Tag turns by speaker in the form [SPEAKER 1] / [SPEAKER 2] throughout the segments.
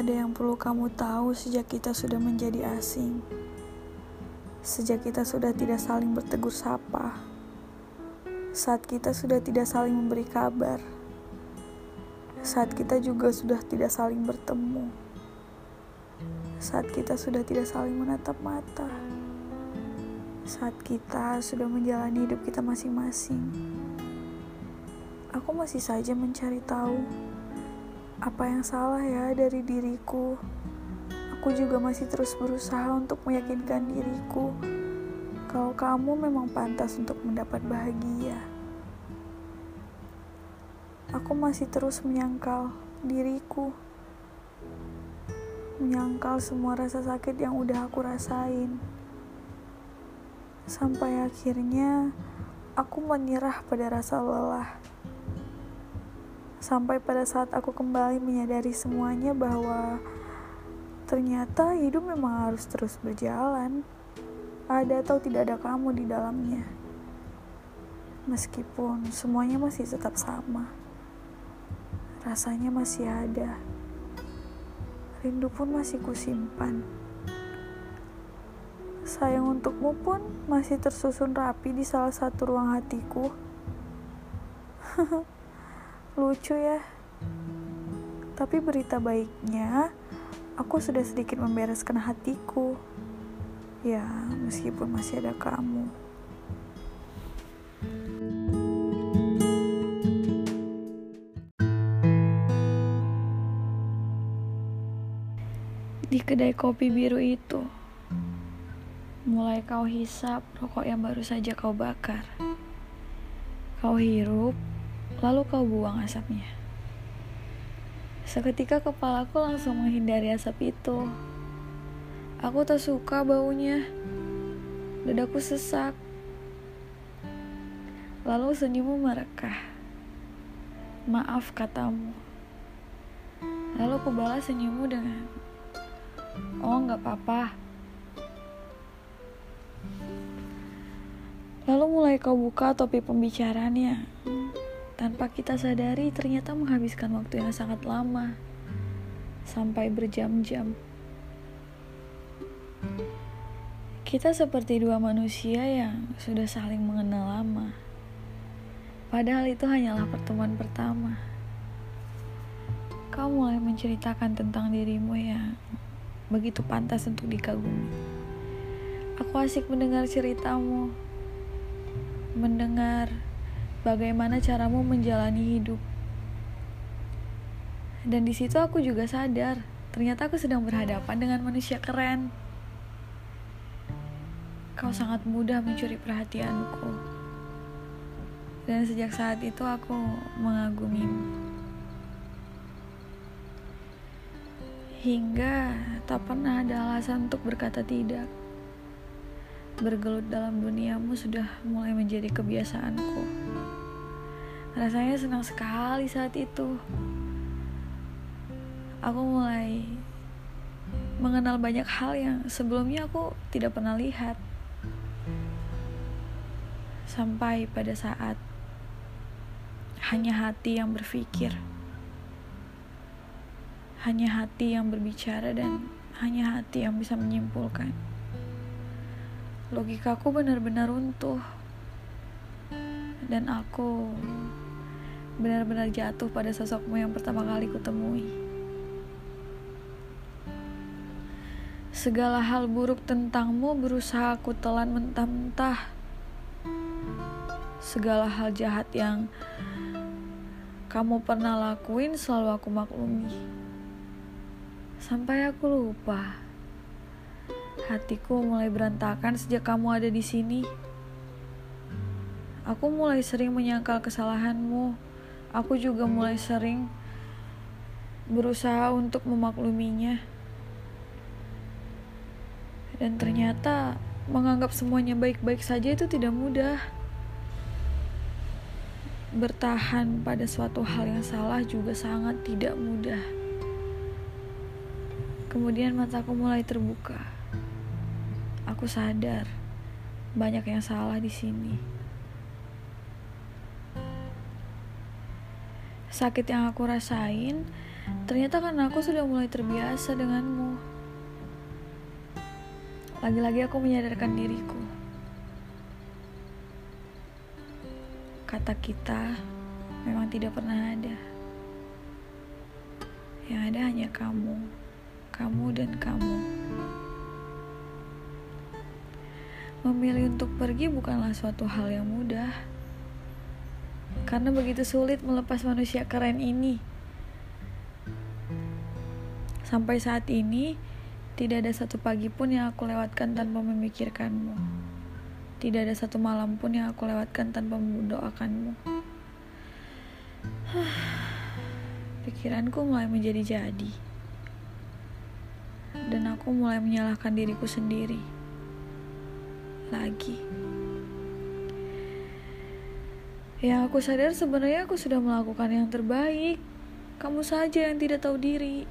[SPEAKER 1] Ada yang perlu kamu tahu sejak kita sudah menjadi asing. Sejak kita sudah tidak saling bertegur sapa. Saat kita sudah tidak saling memberi kabar. Saat kita juga sudah tidak saling bertemu. Saat kita sudah tidak saling menatap mata. Saat kita sudah menjalani hidup kita masing-masing. Aku masih saja mencari tahu apa yang salah ya dari diriku? Aku juga masih terus berusaha untuk meyakinkan diriku kalau kamu memang pantas untuk mendapat bahagia. Aku masih terus menyangkal diriku, menyangkal semua rasa sakit yang udah aku rasain. Sampai akhirnya aku menyerah pada rasa lelah sampai pada saat aku kembali menyadari semuanya bahwa ternyata hidup memang harus terus berjalan. Ada atau tidak ada kamu di dalamnya. Meskipun semuanya masih tetap sama rasanya masih ada. Rindu pun masih kusimpan. Sayang untukmu pun masih tersusun rapi di salah satu ruang hatiku Lucu ya. Tapi berita baiknya, aku sudah sedikit membereskan hatiku. Ya, meskipun masih ada kamu. Di kedai kopi biru itu, mulai kau hisap rokok yang baru saja kau bakar. Kau hirup lalu kau buang asapnya. Seketika kepalaku langsung menghindari asap itu. Aku tak suka baunya. Dadaku sesak. Lalu senyummu merekah. Maaf katamu. Lalu aku balas senyummu dengan Oh nggak apa-apa. Lalu mulai kau buka topi pembicaraannya tanpa kita sadari ternyata menghabiskan waktu yang sangat lama sampai berjam-jam. Kita seperti dua manusia yang sudah saling mengenal lama. Padahal itu hanyalah pertemuan pertama. Kau mulai menceritakan tentang dirimu yang begitu pantas untuk dikagumi. Aku asik mendengar ceritamu, mendengar bagaimana caramu menjalani hidup. Dan di situ aku juga sadar, ternyata aku sedang berhadapan dengan manusia keren. Kau sangat mudah mencuri perhatianku. Dan sejak saat itu aku mengagumimu. Hingga tak pernah ada alasan untuk berkata tidak. Bergelut dalam duniamu sudah mulai menjadi kebiasaanku. Rasanya senang sekali saat itu. Aku mulai mengenal banyak hal yang sebelumnya aku tidak pernah lihat. Sampai pada saat hanya hati yang berpikir. Hanya hati yang berbicara dan hanya hati yang bisa menyimpulkan. Logikaku benar-benar runtuh. Dan aku benar-benar jatuh pada sosokmu yang pertama kali kutemui. Segala hal buruk tentangmu berusaha aku telan mentah-mentah. Segala hal jahat yang kamu pernah lakuin selalu aku maklumi. Sampai aku lupa. Hatiku mulai berantakan sejak kamu ada di sini. Aku mulai sering menyangkal kesalahanmu aku juga mulai sering berusaha untuk memakluminya. Dan ternyata menganggap semuanya baik-baik saja itu tidak mudah. Bertahan pada suatu hal yang salah juga sangat tidak mudah. Kemudian mataku mulai terbuka. Aku sadar banyak yang salah di sini. Sakit yang aku rasain Ternyata kan aku sudah mulai terbiasa denganmu. Lagi-lagi aku menyadarkan diriku. Kata kita memang tidak pernah ada. Yang ada hanya kamu, kamu dan kamu. Memilih untuk pergi bukanlah suatu hal yang mudah. Karena begitu sulit melepas manusia keren ini. Sampai saat ini, tidak ada satu pagi pun yang aku lewatkan tanpa memikirkanmu. Tidak ada satu malam pun yang aku lewatkan tanpa mendoakanmu. Pikiranku mulai menjadi-jadi. Dan aku mulai menyalahkan diriku sendiri. Lagi. Yang aku sadar sebenarnya aku sudah melakukan yang terbaik. Kamu saja yang tidak tahu diri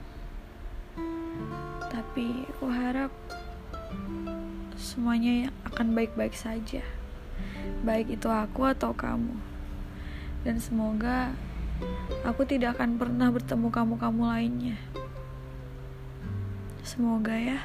[SPEAKER 1] tapi aku harap semuanya akan baik-baik saja. Baik itu aku atau kamu. Dan semoga aku tidak akan pernah bertemu kamu-kamu lainnya. Semoga ya.